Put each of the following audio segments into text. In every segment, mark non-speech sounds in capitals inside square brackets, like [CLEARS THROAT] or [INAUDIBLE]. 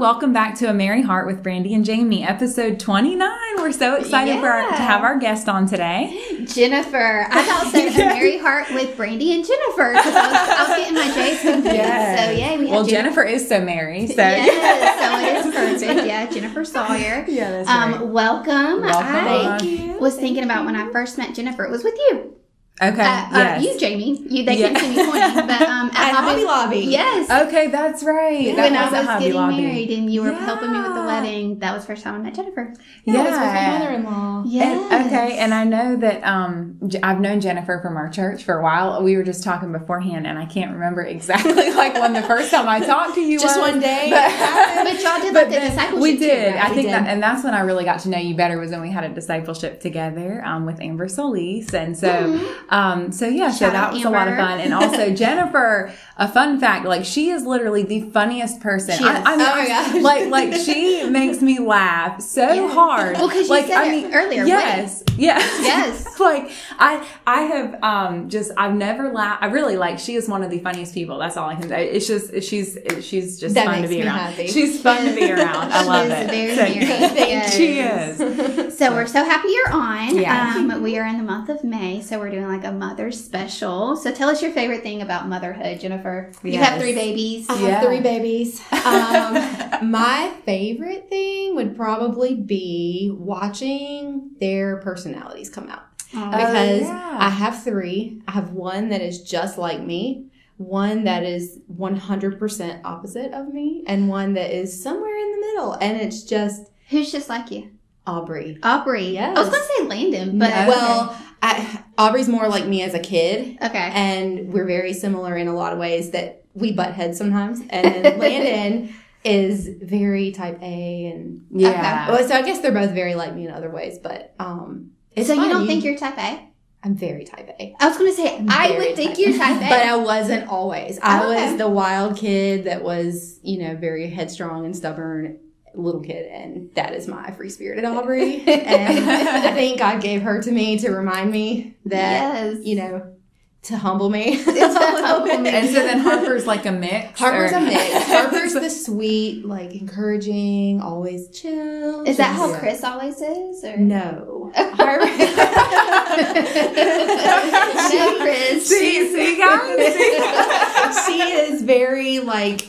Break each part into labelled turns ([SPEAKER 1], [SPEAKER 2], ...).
[SPEAKER 1] welcome back to A Merry Heart with Brandy and Jamie, episode 29. We're so excited for our, to have our guest on today.
[SPEAKER 2] Jennifer. I thought so. A [LAUGHS] Merry Heart with Brandy and Jennifer because I, was- I was getting my J's [LAUGHS] confused.
[SPEAKER 1] Yes.
[SPEAKER 2] So yeah, we have
[SPEAKER 1] Well, Jennifer is so merry, so
[SPEAKER 2] Yes, so it is perfect. Yeah, Jennifer Sawyer. [LAUGHS]
[SPEAKER 1] Yeah, that's
[SPEAKER 2] um,
[SPEAKER 1] right.
[SPEAKER 2] welcome.
[SPEAKER 1] Welcome.
[SPEAKER 2] I was thinking about when I first met Jennifer. It was with you.
[SPEAKER 1] Okay,
[SPEAKER 2] Uh,
[SPEAKER 1] yes.
[SPEAKER 2] uh, you, Jamie. You they
[SPEAKER 1] Yeah.
[SPEAKER 2] can't me pointing, but um, [LAUGHS]
[SPEAKER 3] At Hobby Lobby.
[SPEAKER 2] Yes.
[SPEAKER 1] Okay, that's right. That
[SPEAKER 2] when
[SPEAKER 1] was
[SPEAKER 2] I
[SPEAKER 1] at
[SPEAKER 2] was
[SPEAKER 1] Hobby
[SPEAKER 2] getting
[SPEAKER 1] Lobby.
[SPEAKER 2] married and you were helping me with the wedding, that was the first time I met Jennifer.
[SPEAKER 3] Yeah, it's with my mother-in-law.
[SPEAKER 2] Yes.
[SPEAKER 1] And, okay, and I know that um, J- I've known Jennifer from our church for a while. We were just talking beforehand, and I can't remember [LAUGHS] exactly like when the first time I talked to you
[SPEAKER 3] Just
[SPEAKER 1] was.
[SPEAKER 3] one day.
[SPEAKER 1] But,
[SPEAKER 2] But y'all did
[SPEAKER 1] but
[SPEAKER 2] like the discipleship
[SPEAKER 1] we
[SPEAKER 2] too,
[SPEAKER 1] did.
[SPEAKER 2] right?
[SPEAKER 1] I think
[SPEAKER 3] did.
[SPEAKER 1] that, and that's when I really got to know you better was when we had a discipleship together um, with Amber Solis, and so, um, so yeah, so that was a lot of fun. And also [LAUGHS] Jennifer, a fun fact, like she is literally the funniest person.
[SPEAKER 2] She
[SPEAKER 1] I. I mean,
[SPEAKER 3] Oh my gosh.
[SPEAKER 1] like like she [LAUGHS] makes me laugh so
[SPEAKER 2] Yeah.
[SPEAKER 1] hard.
[SPEAKER 2] Well, 'cause you
[SPEAKER 1] like
[SPEAKER 2] said it earlier,
[SPEAKER 1] Yes, yes,
[SPEAKER 2] Yes. [LAUGHS]
[SPEAKER 1] like I I have um just I've never laughed. I really like she is one of the funniest people. That's all I can say. It's just she's she's just
[SPEAKER 3] That
[SPEAKER 1] fun to be around.
[SPEAKER 3] happy.
[SPEAKER 1] She's fun to be around. I love it.
[SPEAKER 2] very
[SPEAKER 1] So-. She is.
[SPEAKER 2] So we're so happy you're on.
[SPEAKER 1] Yeah.
[SPEAKER 2] Um, we are in the month of May, so we're doing like a mother special. So tell us your favorite thing about motherhood, Jennifer. You have three babies.
[SPEAKER 3] I have three babies. Um, [LAUGHS] my favorite thing would probably be watching their personalities come out.
[SPEAKER 2] Oh,
[SPEAKER 3] Because
[SPEAKER 1] yeah.
[SPEAKER 3] I have three. I have one that is just like me, one that is 100% opposite of me, and one that is somewhere in the middle. And it's just
[SPEAKER 2] Who's just like you?
[SPEAKER 3] Aubrey.
[SPEAKER 2] Aubrey.
[SPEAKER 3] Yes.
[SPEAKER 2] I was going to say Landon, but
[SPEAKER 1] No.
[SPEAKER 3] Well, I, Aubrey's more like me as a kid.
[SPEAKER 2] okay.
[SPEAKER 3] and we're very similar in a lot of ways that we butt heads sometimes. And then [LAUGHS] Landon is very type A, and
[SPEAKER 1] Yeah.
[SPEAKER 3] well, so I guess they're both very like me in other ways. But um, it's
[SPEAKER 2] so you don't think you're type A?
[SPEAKER 3] I'm very type A,
[SPEAKER 2] I was going to say I would think you're type A.
[SPEAKER 3] but I wasn't always. I
[SPEAKER 2] Oh, okay.
[SPEAKER 3] was the wild kid that was, you know, very headstrong and stubborn little kid and that is my free spirited Aubrey [LAUGHS] and I [LAUGHS] think God gave her to me to remind me that
[SPEAKER 2] yes.
[SPEAKER 3] you know to humble me [LAUGHS] It's always
[SPEAKER 2] humble me.
[SPEAKER 1] And so then Harper's like a mix.
[SPEAKER 3] Harper's
[SPEAKER 1] or-
[SPEAKER 3] a mix. Harper's the sweet, like encouraging, always chill.
[SPEAKER 2] Is that how Chris always is? Or?
[SPEAKER 3] No.
[SPEAKER 2] no, Chris.
[SPEAKER 1] See, see, guys. See?
[SPEAKER 3] she is very like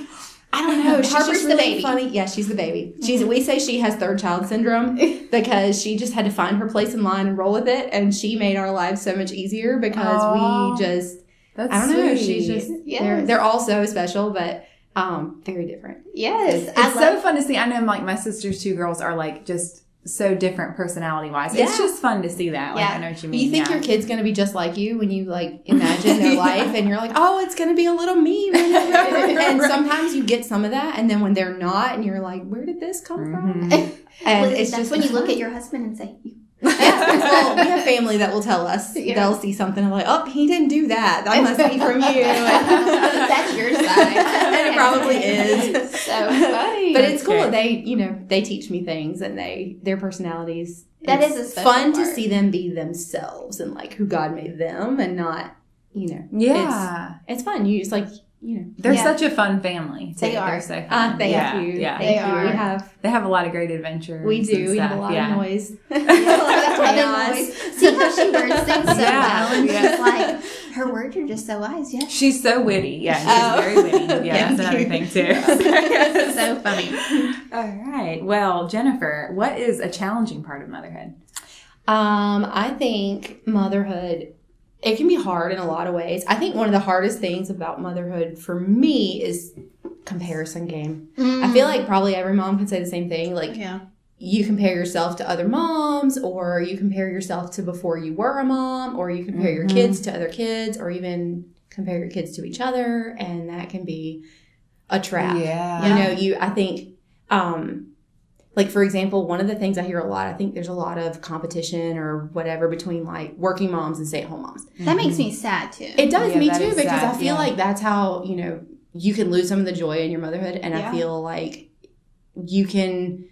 [SPEAKER 3] I don't know. She's
[SPEAKER 2] Harper's
[SPEAKER 3] just
[SPEAKER 2] the
[SPEAKER 3] really
[SPEAKER 2] baby.
[SPEAKER 3] funny. Yeah, she's the baby. She's we say she has third child syndrome [LAUGHS] because she just had to find her place in line and roll with it, and she made our lives so much easier because
[SPEAKER 1] Aw.
[SPEAKER 3] we just
[SPEAKER 1] That's
[SPEAKER 3] I don't know. She's just
[SPEAKER 2] Yes.
[SPEAKER 3] they're they're all so special, but um very different.
[SPEAKER 2] Yes.
[SPEAKER 1] It's
[SPEAKER 2] I
[SPEAKER 1] so
[SPEAKER 2] love
[SPEAKER 1] fun to see. I know like my sister's two girls are like just so different personality wise. It's just fun to see that. Like
[SPEAKER 2] Yeah.
[SPEAKER 1] I know what you mean.
[SPEAKER 3] You think
[SPEAKER 1] yeah.
[SPEAKER 3] your kid's gonna be just like you when you like imagine their [LAUGHS] life, and you're like, oh, it's gonna be a little me. [LAUGHS] [LAUGHS] and sometimes you get some of that, and then when they're not, and you're like, where did this come from?
[SPEAKER 1] Mhm.
[SPEAKER 3] And
[SPEAKER 2] Well,
[SPEAKER 3] it's
[SPEAKER 2] that's
[SPEAKER 3] just
[SPEAKER 2] when you look at your husband and say, "You."
[SPEAKER 3] yeah. Well, we have family that will tell us.
[SPEAKER 2] Yeah.
[SPEAKER 3] They'll see something and like, oh, he didn't do that. That must be from you.
[SPEAKER 2] That's your side.
[SPEAKER 3] And it probably [LAUGHS] is.
[SPEAKER 2] So [LAUGHS] funny.
[SPEAKER 3] But it's cool.
[SPEAKER 1] Okay.
[SPEAKER 3] They, you know, they teach me things, and they their personalities.
[SPEAKER 2] That
[SPEAKER 3] it's
[SPEAKER 2] is a special
[SPEAKER 3] fun to see them be themselves and like who God made them, and not, you know,
[SPEAKER 1] Yeah.
[SPEAKER 3] it's fun. You just like, you know,
[SPEAKER 1] They're
[SPEAKER 2] Yeah.
[SPEAKER 1] such a fun family.
[SPEAKER 2] They are.
[SPEAKER 1] They're so fun.
[SPEAKER 3] ah, thank
[SPEAKER 1] yeah.
[SPEAKER 3] you,
[SPEAKER 1] Yeah.
[SPEAKER 3] thank
[SPEAKER 2] They
[SPEAKER 3] you.
[SPEAKER 2] are.
[SPEAKER 3] We have,
[SPEAKER 1] They have a lot of great adventures.
[SPEAKER 3] we do. We have a lot
[SPEAKER 1] yeah.
[SPEAKER 3] of noise. [LAUGHS]
[SPEAKER 2] That's why they
[SPEAKER 3] Chaos.
[SPEAKER 2] always see how she words things so
[SPEAKER 1] Yeah,
[SPEAKER 2] well, and
[SPEAKER 1] yeah.
[SPEAKER 2] she's like, her words are just so wise. Yeah,
[SPEAKER 1] She's so witty. Yeah, she's
[SPEAKER 3] Oh.
[SPEAKER 1] very witty. [LAUGHS] Yeah,
[SPEAKER 3] Thank
[SPEAKER 1] that's another thing too. [LAUGHS]
[SPEAKER 2] so funny.
[SPEAKER 1] All right. Well, Jennifer, what is a challenging part of motherhood?
[SPEAKER 3] Um, I think motherhood it can be hard in a lot of ways. I think one of the hardest things about motherhood for me is comparison game. I feel like probably every mom can say the same thing. Like
[SPEAKER 2] yeah,
[SPEAKER 3] you compare yourself to other moms or you compare yourself to before you were a mom or you compare your
[SPEAKER 1] Mhm.
[SPEAKER 3] kids to other kids or even compare your kids to each other and that can be a trap.
[SPEAKER 1] Yeah.
[SPEAKER 3] You know, you I think um like for example, one of the things I hear a lot, I think there's a lot of competition or whatever between like working moms and stay-at-home moms.
[SPEAKER 2] that makes me sad too.
[SPEAKER 3] It does
[SPEAKER 1] Yeah,
[SPEAKER 3] me too because
[SPEAKER 1] sad,
[SPEAKER 3] I feel
[SPEAKER 1] yeah.
[SPEAKER 3] like that's how, you know, you can lose some of the joy in your motherhood and
[SPEAKER 2] Yeah.
[SPEAKER 3] I feel like you can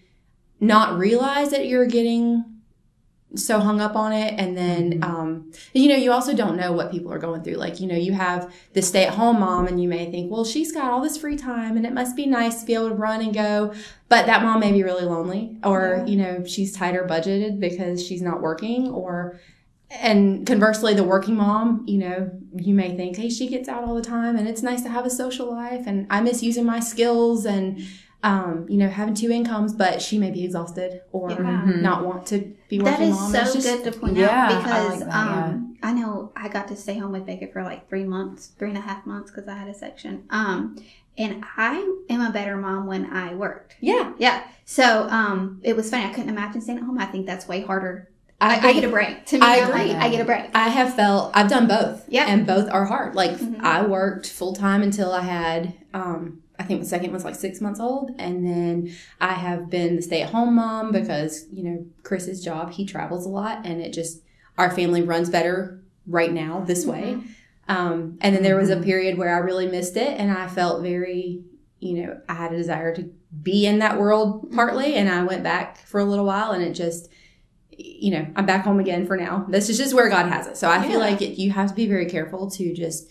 [SPEAKER 3] not realize that you're getting so hung up on it. And then um, you know you also don't know what people are going through. Like you know you have the stay-at-home mom and you may think well she's got all this free time and it must be nice to be able to run and go. But that mom may be really lonely or you know she's tighter budgeted because she's not working or and conversely the working mom you know you may think hey she gets out all the time and it's nice to have a social life and i miss using my skills and um, you know having two incomes but she may be exhausted or
[SPEAKER 2] Yeah.
[SPEAKER 1] Mhm.
[SPEAKER 3] not want to be
[SPEAKER 2] That
[SPEAKER 3] working
[SPEAKER 2] is
[SPEAKER 3] mom
[SPEAKER 2] so
[SPEAKER 3] just-
[SPEAKER 2] good to point
[SPEAKER 1] Yeah,
[SPEAKER 2] out
[SPEAKER 1] I
[SPEAKER 2] because
[SPEAKER 1] like that, yeah.
[SPEAKER 2] um, I know I got to stay home with Baker for like three months, three and a half months because I had a section. Um, and I am a better mom when I worked.
[SPEAKER 3] yeah
[SPEAKER 2] Yeah. So um, it was funny. I couldn't imagine staying at home. I think that's way harder.
[SPEAKER 3] I,
[SPEAKER 2] I, I get a break. To me,
[SPEAKER 3] I
[SPEAKER 2] I'm
[SPEAKER 3] agree.
[SPEAKER 2] like, I get a break.
[SPEAKER 3] I have felt I've done both.
[SPEAKER 2] Yeah.
[SPEAKER 3] And both are hard. Like
[SPEAKER 2] Mhm.
[SPEAKER 3] I worked full time until I had um I think the second was like six months old. And then I have been the stay at home mom because, you know, Chris's job, he travels a lot and it just our family runs better right now this way. Mm-hmm. Um and then there was a mm-hmm. period where I really missed it and I felt very you know, I had a desire to be in that world mm-hmm. partly and I went back for a little while and it just you know, I'm back home again for now. This is just where God has it. So I
[SPEAKER 2] Yeah.
[SPEAKER 3] feel like it, you have to be very careful to just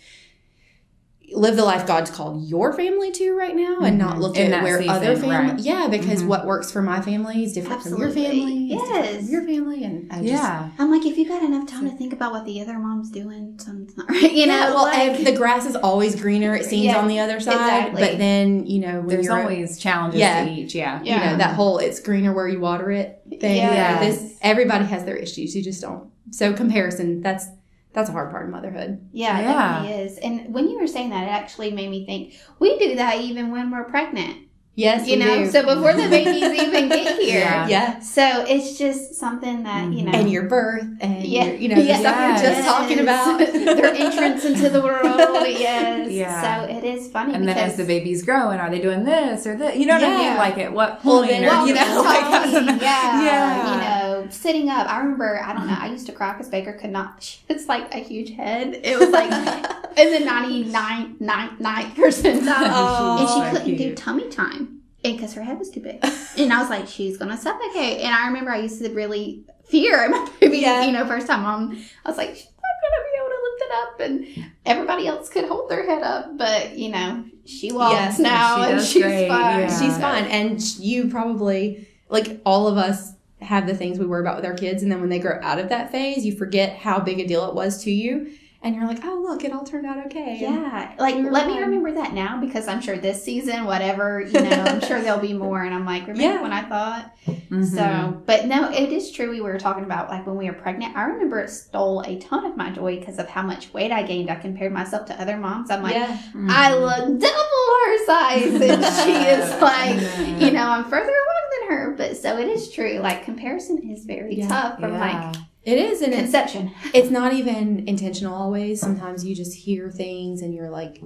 [SPEAKER 3] live the life God's called your family to right now and not
[SPEAKER 1] Mhm.
[SPEAKER 3] look
[SPEAKER 1] In
[SPEAKER 3] at where
[SPEAKER 1] season,
[SPEAKER 3] other family.
[SPEAKER 1] right.
[SPEAKER 3] Yeah, because
[SPEAKER 1] Mhm.
[SPEAKER 3] what works for my family is different from your family.
[SPEAKER 2] Yes.
[SPEAKER 3] from your family, and I just,
[SPEAKER 1] Yeah.
[SPEAKER 2] I'm like, if you got enough time to think about what the other mom's doing, something's not [LAUGHS] right. You know,
[SPEAKER 3] yeah, well,
[SPEAKER 2] like,
[SPEAKER 3] the grass is always greener. It seems
[SPEAKER 2] Yeah,
[SPEAKER 3] on the other side,
[SPEAKER 2] exactly.
[SPEAKER 3] but then you know when
[SPEAKER 1] There's
[SPEAKER 3] you're
[SPEAKER 1] always challenges
[SPEAKER 3] Yeah.
[SPEAKER 1] to each. Yeah.
[SPEAKER 3] you know that whole "it's greener where you water it" thing.
[SPEAKER 2] Yes.
[SPEAKER 3] This everybody has their issues. You just don't. So comparison. That's that's a hard part of motherhood.
[SPEAKER 2] Yeah, it
[SPEAKER 1] Yeah.
[SPEAKER 2] definitely is. And when you were saying that, it actually made me think we do that even when we're pregnant.
[SPEAKER 3] Yes,
[SPEAKER 2] You
[SPEAKER 3] we
[SPEAKER 2] know,
[SPEAKER 3] do.
[SPEAKER 2] so before the babies [LAUGHS] even get here.
[SPEAKER 1] Yeah.
[SPEAKER 3] yeah.
[SPEAKER 2] So it's just something that, you mm-hmm. know.
[SPEAKER 3] and your birth and
[SPEAKER 2] Yeah.
[SPEAKER 3] your, you know the
[SPEAKER 2] Yes.
[SPEAKER 3] stuff we were just talking about
[SPEAKER 2] their entrance into the world. [LAUGHS] Yes.
[SPEAKER 1] Yeah.
[SPEAKER 2] So it is funny
[SPEAKER 1] And then
[SPEAKER 2] because
[SPEAKER 1] as the baby's growing, are they doing this or this? You know what I
[SPEAKER 3] Yeah.
[SPEAKER 1] mean? Like at what
[SPEAKER 3] Well,
[SPEAKER 1] point?
[SPEAKER 3] then-
[SPEAKER 1] or, you know, [LAUGHS] like, I don't know.
[SPEAKER 2] yeah,
[SPEAKER 1] Yeah.
[SPEAKER 2] you know, sitting up. I remember, I don't know, I used to cry because Baker could not. [LAUGHS] It's like a huge head. It was like [LAUGHS] in the 99 ninth, ninth percentile, [LAUGHS]
[SPEAKER 3] Oh,
[SPEAKER 2] and she couldn't do tummy time, and because her head was too big, and I was like, she's gonna suffocate. And I remember I used to really fear my baby.
[SPEAKER 3] Yeah.
[SPEAKER 2] You know, first time mom, I was like, she's not gonna be able to lift it up, and everybody else could hold their head up, but you know, she walks
[SPEAKER 3] Yes,
[SPEAKER 2] now,
[SPEAKER 1] she
[SPEAKER 2] and she's
[SPEAKER 1] great,
[SPEAKER 2] fine.
[SPEAKER 1] yeah.
[SPEAKER 3] she's fine and you probably like all of us have the things we worry about with our kids and then when they grow out of that phase you forget how big a deal it was to you and you're like oh look it all turned out okay
[SPEAKER 2] Yeah, like
[SPEAKER 3] We
[SPEAKER 2] let me remember that now because I'm sure this season, whatever, you know, I'm sure there'll be more. And I'm like, remember
[SPEAKER 3] Yeah.
[SPEAKER 2] when I thought
[SPEAKER 1] Mhm.
[SPEAKER 2] so? But no, it is true. We were talking about like when we were pregnant. I remember it stole a ton of my joy because of how much weight I gained. I compared myself to other moms. I'm like,
[SPEAKER 3] yeah
[SPEAKER 2] I look double her size, and she is like,
[SPEAKER 1] Mhm.
[SPEAKER 2] you know, I'm further than her. But so it is true. Like comparison is very
[SPEAKER 3] Yeah.
[SPEAKER 2] tough from like
[SPEAKER 3] it is an it's
[SPEAKER 2] conception. [LAUGHS]
[SPEAKER 3] it's not even intentional always sometimes you just hear things and you're like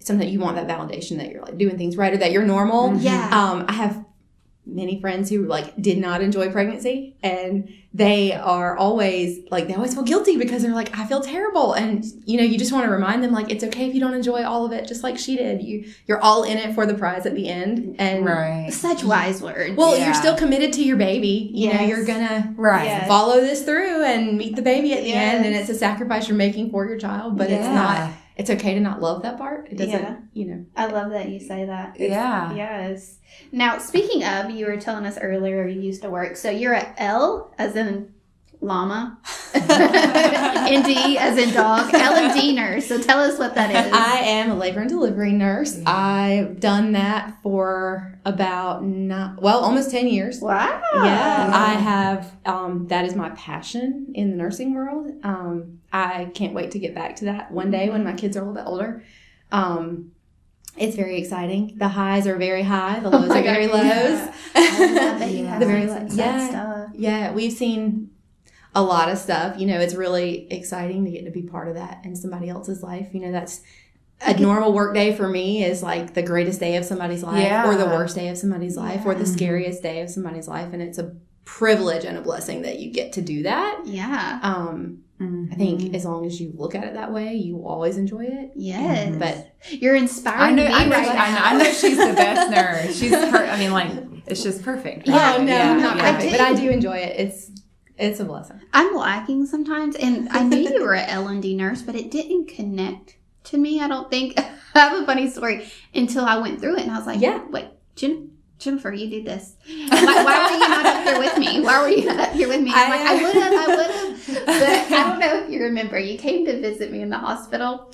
[SPEAKER 3] sometimes you want that validation that you're like doing things right or that you're normal.
[SPEAKER 2] Yeah.
[SPEAKER 3] um, I have many friends who like did not enjoy pregnancy and they are always like they always feel guilty because they're like I feel terrible and you know you just want to remind them like it's okay if you don't enjoy all of it just like she did you you're all in it for the prize at the end and
[SPEAKER 1] Right.
[SPEAKER 2] Such wise words.
[SPEAKER 3] well
[SPEAKER 1] Yeah.
[SPEAKER 3] you're still committed to your baby you know you're gonna
[SPEAKER 1] Right.
[SPEAKER 2] Yeah.
[SPEAKER 3] follow this through and meet the baby at the end and it's a sacrifice you're making for your child but it's not it's okay to not love that part it doesn't
[SPEAKER 2] Yeah.
[SPEAKER 3] you know
[SPEAKER 2] I love that you say that.
[SPEAKER 1] Yeah.
[SPEAKER 2] Yes. Now, speaking of, you were telling us earlier you used to work. So you're at L as in llama, [LAUGHS] and D as in dog, L and D nurse. So tell us what that is.
[SPEAKER 3] I am a labor and delivery nurse. I've done that for about not well, almost ten years.
[SPEAKER 2] wow.
[SPEAKER 3] Yeah, I have. Um, that is my passion in the nursing world. Um, I can't wait to get back to that one day when my kids are a little bit older. Um, it's very exciting. The highs are very high. The
[SPEAKER 2] Oh [LAUGHS]
[SPEAKER 3] lows
[SPEAKER 2] my
[SPEAKER 3] are very
[SPEAKER 2] God,
[SPEAKER 3] lows.
[SPEAKER 2] yeah. I bet you [LAUGHS] have
[SPEAKER 3] The very
[SPEAKER 2] some
[SPEAKER 3] la-
[SPEAKER 2] sad
[SPEAKER 3] yeah.
[SPEAKER 2] stuff.
[SPEAKER 3] Yeah, we've seen a lot of stuff. You know, it's really exciting to get to be part of that in somebody else's life. You know, that's a normal work day for me is like the greatest day of somebody's life
[SPEAKER 1] Yeah.
[SPEAKER 3] or the worst day of somebody's life or the scariest day of somebody's life. And it's a privilege and a blessing that you get to do that.
[SPEAKER 2] Yeah.
[SPEAKER 3] Um, I
[SPEAKER 1] Mhm.
[SPEAKER 3] think as long as you look at it that way, you will always enjoy it.
[SPEAKER 2] Yes.
[SPEAKER 3] But
[SPEAKER 2] you're inspiring
[SPEAKER 1] I know,
[SPEAKER 2] me
[SPEAKER 1] I know,
[SPEAKER 2] right
[SPEAKER 1] I know,
[SPEAKER 2] now.
[SPEAKER 1] I know she's the best [LAUGHS] nurse. She's, per- I mean, like, it's just perfect.
[SPEAKER 2] Yeah,
[SPEAKER 3] oh no,
[SPEAKER 1] yeah,
[SPEAKER 3] not
[SPEAKER 1] yeah.
[SPEAKER 3] perfect, but I do enjoy it. It's It's a blessing.
[SPEAKER 2] I'm lacking sometimes, and I knew you were an [LAUGHS] L and D nurse, but it didn't connect to me. I don't think. [LAUGHS] I have a funny story until I went through it, and I was like,
[SPEAKER 3] Yeah.
[SPEAKER 2] wait, Jen, Jennifer, you did this. Why, why were you not up here with me? Why were you not up here with me? I'm like, I would have, I would have, but I don't know if you remember. You came to visit me in the hospital,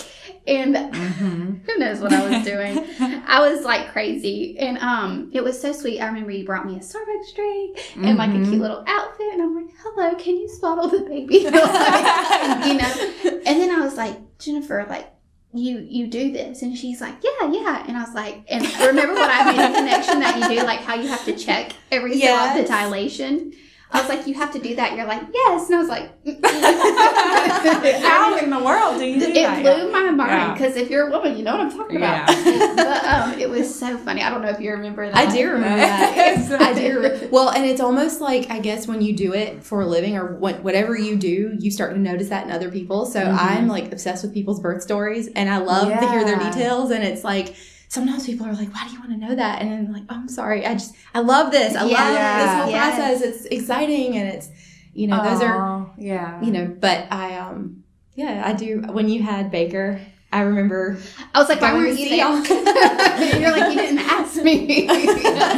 [SPEAKER 2] and
[SPEAKER 1] Mhm.
[SPEAKER 2] who knows what I was doing. I was like crazy, and um, it was so sweet. I remember you brought me a Starbucks drink and like a cute little outfit, and I'm like, "Hello, can you swaddle the baby?" [LAUGHS] You know. And then I was like, Jennifer, like. You you do this, and she's like, yeah, yeah, and I was like, and remember what I made a connection that you do, like how you have to check every so often [LAUGHS]
[SPEAKER 3] Yes.
[SPEAKER 2] dilation. I was like, you have to do that. You're like, yes, and I was like, [LAUGHS]
[SPEAKER 1] How in the world do you do
[SPEAKER 2] it
[SPEAKER 1] that?
[SPEAKER 2] blew my mind because if you're a woman, you know what I'm talking about.
[SPEAKER 1] Yeah. [LAUGHS]
[SPEAKER 2] but um, it was so funny. I don't know if you remember that.
[SPEAKER 3] I do remember that. I do. Well, and it's almost like I guess when you do it for a living or what, whatever you do, you start to notice that in other people. So
[SPEAKER 1] Mhm.
[SPEAKER 3] I'm like obsessed with people's birth stories, and I love to hear their details. And it's like sometimes people are like, "Why do you want to know that?" And I'm like, oh, "I'm sorry. I just I love this. I love this whole
[SPEAKER 2] Yes.
[SPEAKER 3] process. It's exciting, and it's you know those are
[SPEAKER 1] yeah.
[SPEAKER 3] you know. But I um yeah I do. When you had Baker, I remember
[SPEAKER 2] I was like, why weren't you
[SPEAKER 3] see
[SPEAKER 2] there?
[SPEAKER 3] y'all. [LAUGHS]
[SPEAKER 2] You're like, you didn't ask me. I [LAUGHS]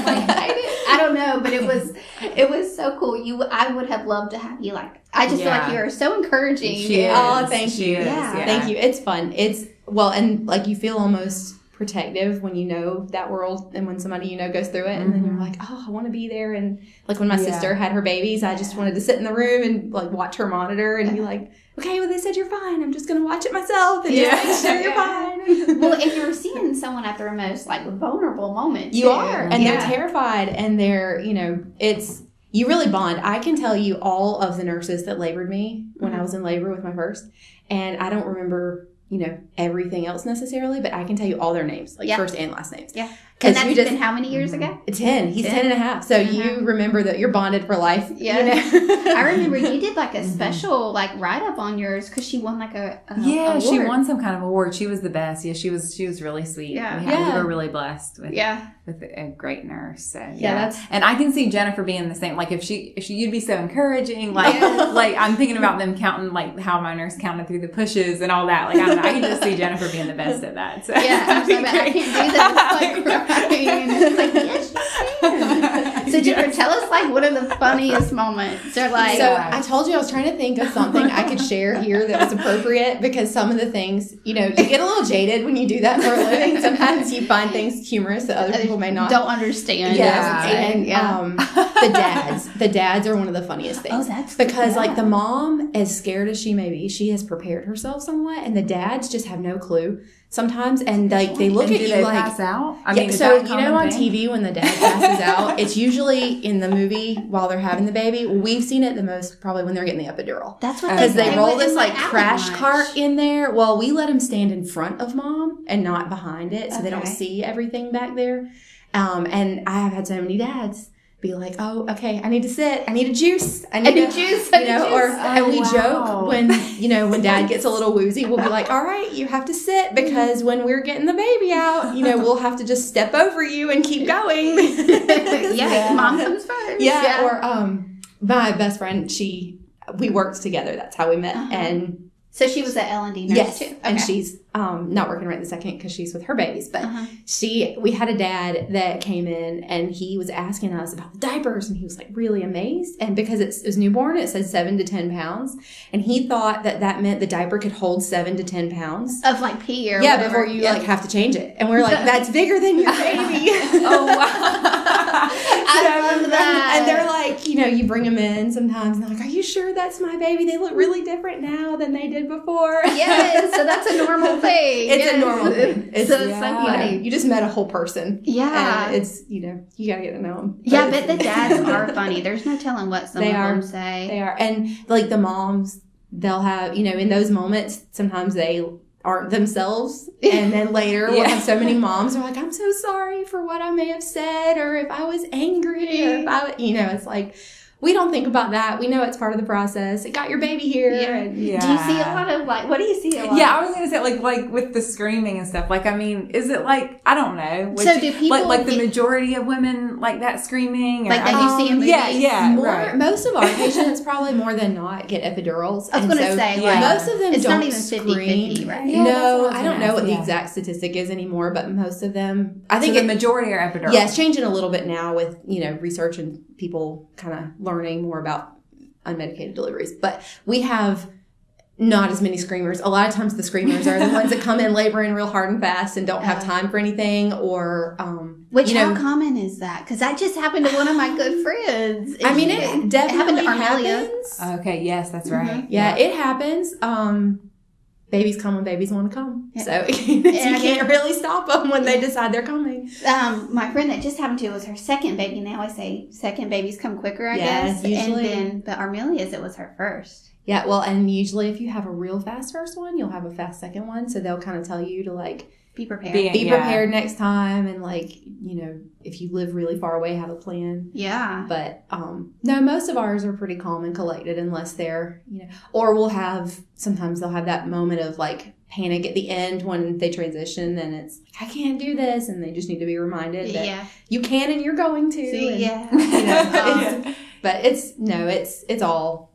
[SPEAKER 2] like, I, didn't, I don't know, but it was it was so cool. You, I would have loved to have you. Like, I just feel like you are so encouraging.
[SPEAKER 1] She is.
[SPEAKER 3] Oh, thank
[SPEAKER 1] She
[SPEAKER 3] you.
[SPEAKER 1] is,
[SPEAKER 2] Yeah.
[SPEAKER 3] Thank you. It's fun. It's well, and like you feel almost protective when you know that world and when somebody you know goes through it and then you're
[SPEAKER 1] Mhm.
[SPEAKER 3] like oh i want to be there and like when my
[SPEAKER 1] Yeah.
[SPEAKER 3] sister had her babies i just wanted to sit in the room and like watch her monitor and be like okay well they said you're fine i'm just gonna watch it myself and
[SPEAKER 1] Yeah.
[SPEAKER 3] just make sure you're [LAUGHS] fine [LAUGHS]
[SPEAKER 2] Well, and you're seeing someone at their most like vulnerable moment.
[SPEAKER 3] You
[SPEAKER 2] too.
[SPEAKER 3] are, and
[SPEAKER 2] Yeah.
[SPEAKER 3] they're terrified, and they're, you know, it's you really bond. I can tell you all of the nurses that labored me when I was in labor with my first, and I don't remember, you know, everything else necessarily, but I can tell you all their names, like
[SPEAKER 2] Yeah.
[SPEAKER 3] first and last names.
[SPEAKER 2] Yeah.
[SPEAKER 3] Because
[SPEAKER 2] and that's
[SPEAKER 3] you just
[SPEAKER 2] been how many years ago?
[SPEAKER 3] 10 he's 10.
[SPEAKER 2] Ten.
[SPEAKER 3] and a half so you
[SPEAKER 2] Mhm.
[SPEAKER 3] remember that you're bonded for life
[SPEAKER 2] Yeah.
[SPEAKER 3] you know? [LAUGHS]
[SPEAKER 2] I remember you did like a [LAUGHS]
[SPEAKER 1] Mhm.
[SPEAKER 2] special like write up on yours because she won like a, a
[SPEAKER 1] Yeah, she won some kind of award. She was the best. Yeah, she was. She was really sweet.
[SPEAKER 2] Yeah.
[SPEAKER 1] we, had,
[SPEAKER 3] Yeah.
[SPEAKER 1] we were really blessed with
[SPEAKER 2] Yeah,
[SPEAKER 1] with a great nurse. So, yeah,
[SPEAKER 3] Yeah, that's-
[SPEAKER 1] and I can see Jennifer being the same. Like if she, if she, you'd be so encouraging. Like,
[SPEAKER 2] Yes. [LAUGHS]
[SPEAKER 1] like I'm thinking about them counting, like how my nurse counted through the pushes and all that. Like I, don't know, I can just see Jennifer being the best at that. So.
[SPEAKER 2] yeah. I'm so bad. I can't do that. It's like. And it's like yes, you can. [LAUGHS] So Jennifer,
[SPEAKER 1] Yes.
[SPEAKER 2] tell us like one of the funniest moments or like.
[SPEAKER 3] so I told you I was trying to think of something I could share here that was appropriate because some of the things, you know, you get a little jaded when you do that for a living. [LAUGHS] Sometimes you find things humorous that other people may not.
[SPEAKER 2] don't understand.
[SPEAKER 3] Yes,
[SPEAKER 2] Yeah.
[SPEAKER 3] and
[SPEAKER 2] yeah.
[SPEAKER 3] um, the dads, the dads are one of the funniest things.
[SPEAKER 2] oh, that's
[SPEAKER 3] because like the mom, as scared as she may be, she has prepared herself somewhat, and the dads just have no clue sometimes, and like they look
[SPEAKER 1] And
[SPEAKER 3] at
[SPEAKER 1] do
[SPEAKER 3] you
[SPEAKER 1] they
[SPEAKER 3] like.
[SPEAKER 1] pass out? I
[SPEAKER 3] Yeah,
[SPEAKER 1] mean,
[SPEAKER 3] so you know
[SPEAKER 1] common
[SPEAKER 3] on
[SPEAKER 1] thing?
[SPEAKER 3] TV when the dad passes out, [LAUGHS] it's usually in the movie while they're having the baby. We've seen it the most probably when they're getting the epidural
[SPEAKER 2] That's what
[SPEAKER 3] because they
[SPEAKER 2] say
[SPEAKER 3] roll this like crash
[SPEAKER 2] lunch.
[SPEAKER 3] cart in there. Well, we let them stand in front of mom and not behind it, so they don't see everything back there. Um, and I have had so many dads be like, "Oh, okay, I need to sit. I need a juice. I need,
[SPEAKER 2] I need
[SPEAKER 3] a
[SPEAKER 2] juice. I
[SPEAKER 3] You
[SPEAKER 2] need
[SPEAKER 3] know,
[SPEAKER 2] juice.
[SPEAKER 3] or
[SPEAKER 1] Oh,
[SPEAKER 3] and we
[SPEAKER 1] wow.
[SPEAKER 3] joke when you know when dad gets a little [LAUGHS] woozy, we'll be like, "All right, you have to sit because when we're getting the baby out, you know, we'll have to just step over you and keep going." [LAUGHS]
[SPEAKER 2] yeah,
[SPEAKER 1] Yeah.
[SPEAKER 2] mom comes first.
[SPEAKER 3] yeah, or um my best friend she we worked together that's how we met
[SPEAKER 2] Uh-huh.
[SPEAKER 3] and
[SPEAKER 2] so she was at L and D nurse
[SPEAKER 3] yes
[SPEAKER 2] too.
[SPEAKER 3] and she's um not working right the second because she's with her babies but
[SPEAKER 2] Uh-huh.
[SPEAKER 3] she we had a dad that came in and he was asking us about the diapers and he was like really amazed and because it's, it was newborn it said seven to ten pounds and he thought that that meant the diaper could hold seven to ten pounds
[SPEAKER 2] of like pee or
[SPEAKER 3] yeah
[SPEAKER 2] whatever.
[SPEAKER 3] before you
[SPEAKER 2] Yeah.
[SPEAKER 3] like have to change it and we're like [LAUGHS] that's bigger than your baby [LAUGHS]
[SPEAKER 1] Oh wow!
[SPEAKER 2] I love that.
[SPEAKER 3] And they're like, you bring them in sometimes, and they're like, "Are you sure that's my baby? They look really different now than they did before." [LAUGHS]
[SPEAKER 2] yes, so that's a normal [LAUGHS] thing.
[SPEAKER 3] It's a normal thing. It's-
[SPEAKER 2] so it's
[SPEAKER 1] yeah.
[SPEAKER 2] so
[SPEAKER 3] You, know,
[SPEAKER 2] funny.
[SPEAKER 3] you just met a whole person.
[SPEAKER 2] Yeah.
[SPEAKER 3] it's you know you gotta get to know them.
[SPEAKER 2] yeah, but the dads [LAUGHS] are funny. There's no telling what some
[SPEAKER 3] They
[SPEAKER 2] of
[SPEAKER 3] are.
[SPEAKER 2] them say.
[SPEAKER 3] They are, and like the moms, they'll have you know in those moments sometimes they aren't themselves, and then later we'll have so many moms are like, "I'm so sorry for what I may have said, or if I was angry, or if I, you know, it's like." We don't think about that. We know it's part of the process. It got your baby here.
[SPEAKER 2] Yeah.
[SPEAKER 1] Yeah.
[SPEAKER 2] Do you see a lot of like? What do you see a lot?
[SPEAKER 1] Yeah, I was gonna say like like with the screaming and stuff. Like, I mean, is it like I don't know?
[SPEAKER 2] So do people
[SPEAKER 1] like like the majority of women like that screaming? Or,
[SPEAKER 2] Like that
[SPEAKER 1] I
[SPEAKER 2] you see in
[SPEAKER 1] mean, Yeah, yeah,
[SPEAKER 3] More,
[SPEAKER 1] right.
[SPEAKER 3] Most of our [LAUGHS] patients probably more than not get epidurals.
[SPEAKER 2] I was gonna
[SPEAKER 3] so
[SPEAKER 2] say,
[SPEAKER 1] yeah.
[SPEAKER 2] like,
[SPEAKER 3] most of them
[SPEAKER 2] it's
[SPEAKER 3] don't
[SPEAKER 2] not even 50
[SPEAKER 3] scream.
[SPEAKER 2] 50, right?
[SPEAKER 1] Yeah,
[SPEAKER 3] no,
[SPEAKER 1] I
[SPEAKER 3] don't know what
[SPEAKER 1] ask,
[SPEAKER 3] the exact statistic is anymore, but most of them, I
[SPEAKER 1] So
[SPEAKER 3] think
[SPEAKER 1] the
[SPEAKER 3] it,
[SPEAKER 1] majority are epidural.
[SPEAKER 3] yeah, it's changing a little bit now with you know research and people kind of learning more about unmedicated deliveries. But we have not as many screamers. A lot of times the screamers are the ones that come in laboring real hard and fast and don't have time for anything or um
[SPEAKER 2] Which
[SPEAKER 3] you know,
[SPEAKER 2] how common is that? Because that just happened to one of my good friends.
[SPEAKER 3] I mean
[SPEAKER 2] It-
[SPEAKER 3] it definitely
[SPEAKER 2] happened to Armelia.
[SPEAKER 3] happens.
[SPEAKER 1] Okay. Yes, that's right.
[SPEAKER 3] Yeah, it happens. Um, babies come when babies want to come,
[SPEAKER 2] Yeah.
[SPEAKER 3] so [LAUGHS]
[SPEAKER 2] And
[SPEAKER 3] you can't really stop them when they decide they're coming.
[SPEAKER 2] Um, my friend that just happened to was her second baby. Now I say second babies come quicker, I
[SPEAKER 3] Yeah,
[SPEAKER 2] guess.
[SPEAKER 3] usually.
[SPEAKER 2] And then, but Armelia's it was her first.
[SPEAKER 3] Yeah, well, and usually if you have a real fast first one, you'll have a fast second one, so they'll kind of tell you to like
[SPEAKER 2] Be prepared.
[SPEAKER 1] Be-
[SPEAKER 3] be
[SPEAKER 1] Yeah.
[SPEAKER 3] prepared next time, and like you know if you live really far away, have a plan.
[SPEAKER 2] yeah.
[SPEAKER 3] But um, no, most of ours are pretty calm and collected, unless they're you know, or we'll have sometimes they'll have that moment of like panic at the end when they transition, and it's I can't do this, and they just need to be reminded that
[SPEAKER 2] Yeah.
[SPEAKER 3] you can and you're going to.
[SPEAKER 2] See,
[SPEAKER 3] and-
[SPEAKER 2] yeah. [LAUGHS]
[SPEAKER 3] you know,
[SPEAKER 2] Um,
[SPEAKER 3] it's- [LAUGHS] but it's no, it's it's all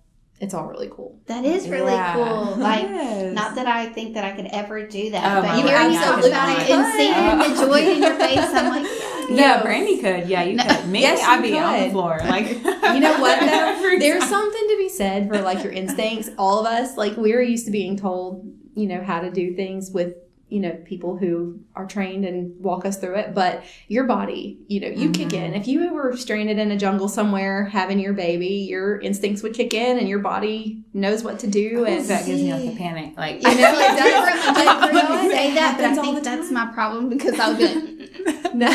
[SPEAKER 3] it's all really cool.
[SPEAKER 2] that is really
[SPEAKER 1] Yeah.
[SPEAKER 2] cool. [LAUGHS] Like,
[SPEAKER 1] Yes.
[SPEAKER 2] not that I think that I could ever do that,
[SPEAKER 1] Oh,
[SPEAKER 2] but hearing you
[SPEAKER 1] God,
[SPEAKER 2] talk
[SPEAKER 1] I
[SPEAKER 2] about it
[SPEAKER 1] could
[SPEAKER 2] and
[SPEAKER 1] not.
[SPEAKER 2] seeing the [LAUGHS] joy in your face, I'm like, yeah.
[SPEAKER 1] Yeah, [LAUGHS]
[SPEAKER 3] No.
[SPEAKER 1] Brandy could. Yeah, you
[SPEAKER 2] No.
[SPEAKER 1] could. Me,
[SPEAKER 3] Yes,
[SPEAKER 1] I'd
[SPEAKER 3] you
[SPEAKER 1] be on the
[SPEAKER 3] could.
[SPEAKER 1] floor. Like,
[SPEAKER 3] You know what though? There's something to be said for like your instincts. All of us, like we're used to being told, you know, how to do things with, you know, people who are trained and walk us through it. But your body, you know, you kick
[SPEAKER 1] Mhm.
[SPEAKER 3] in. If you were stranded in a jungle somewhere having your baby, your instincts would kick in and your body knows what to do. And
[SPEAKER 1] that gives me like a panic. Like, [LAUGHS]
[SPEAKER 3] I know it does. [LAUGHS]
[SPEAKER 2] I say that, but I think that's my problem because I would be like, [LAUGHS]
[SPEAKER 3] no.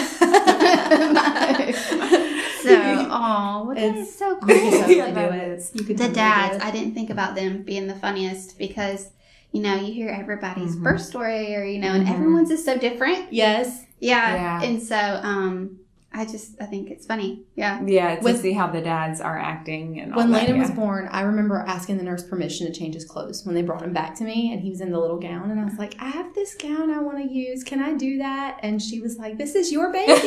[SPEAKER 2] so, oh, well, that
[SPEAKER 3] It's-
[SPEAKER 2] is so cool.
[SPEAKER 1] Yeah,
[SPEAKER 3] it. You
[SPEAKER 2] the dads. I didn't think about them being the funniest because, you know, you hear everybody's
[SPEAKER 1] Mhm.
[SPEAKER 2] birth story or, you know, and
[SPEAKER 1] Mhm.
[SPEAKER 2] everyone's is so different.
[SPEAKER 3] Yes.
[SPEAKER 2] Yeah.
[SPEAKER 1] Yeah.
[SPEAKER 2] And so, um, I just, I think it's funny. Yeah.
[SPEAKER 1] yeah, to
[SPEAKER 3] With-
[SPEAKER 1] see how the dads are acting and all
[SPEAKER 3] When Landon
[SPEAKER 1] yeah.
[SPEAKER 3] was born, I remember asking the nurse permission to change his clothes when they brought him back to me, and he was in the little gown, and I was like, "I have this gown I want to use. Can I do that?" And she was like, "This is your baby," [LAUGHS] but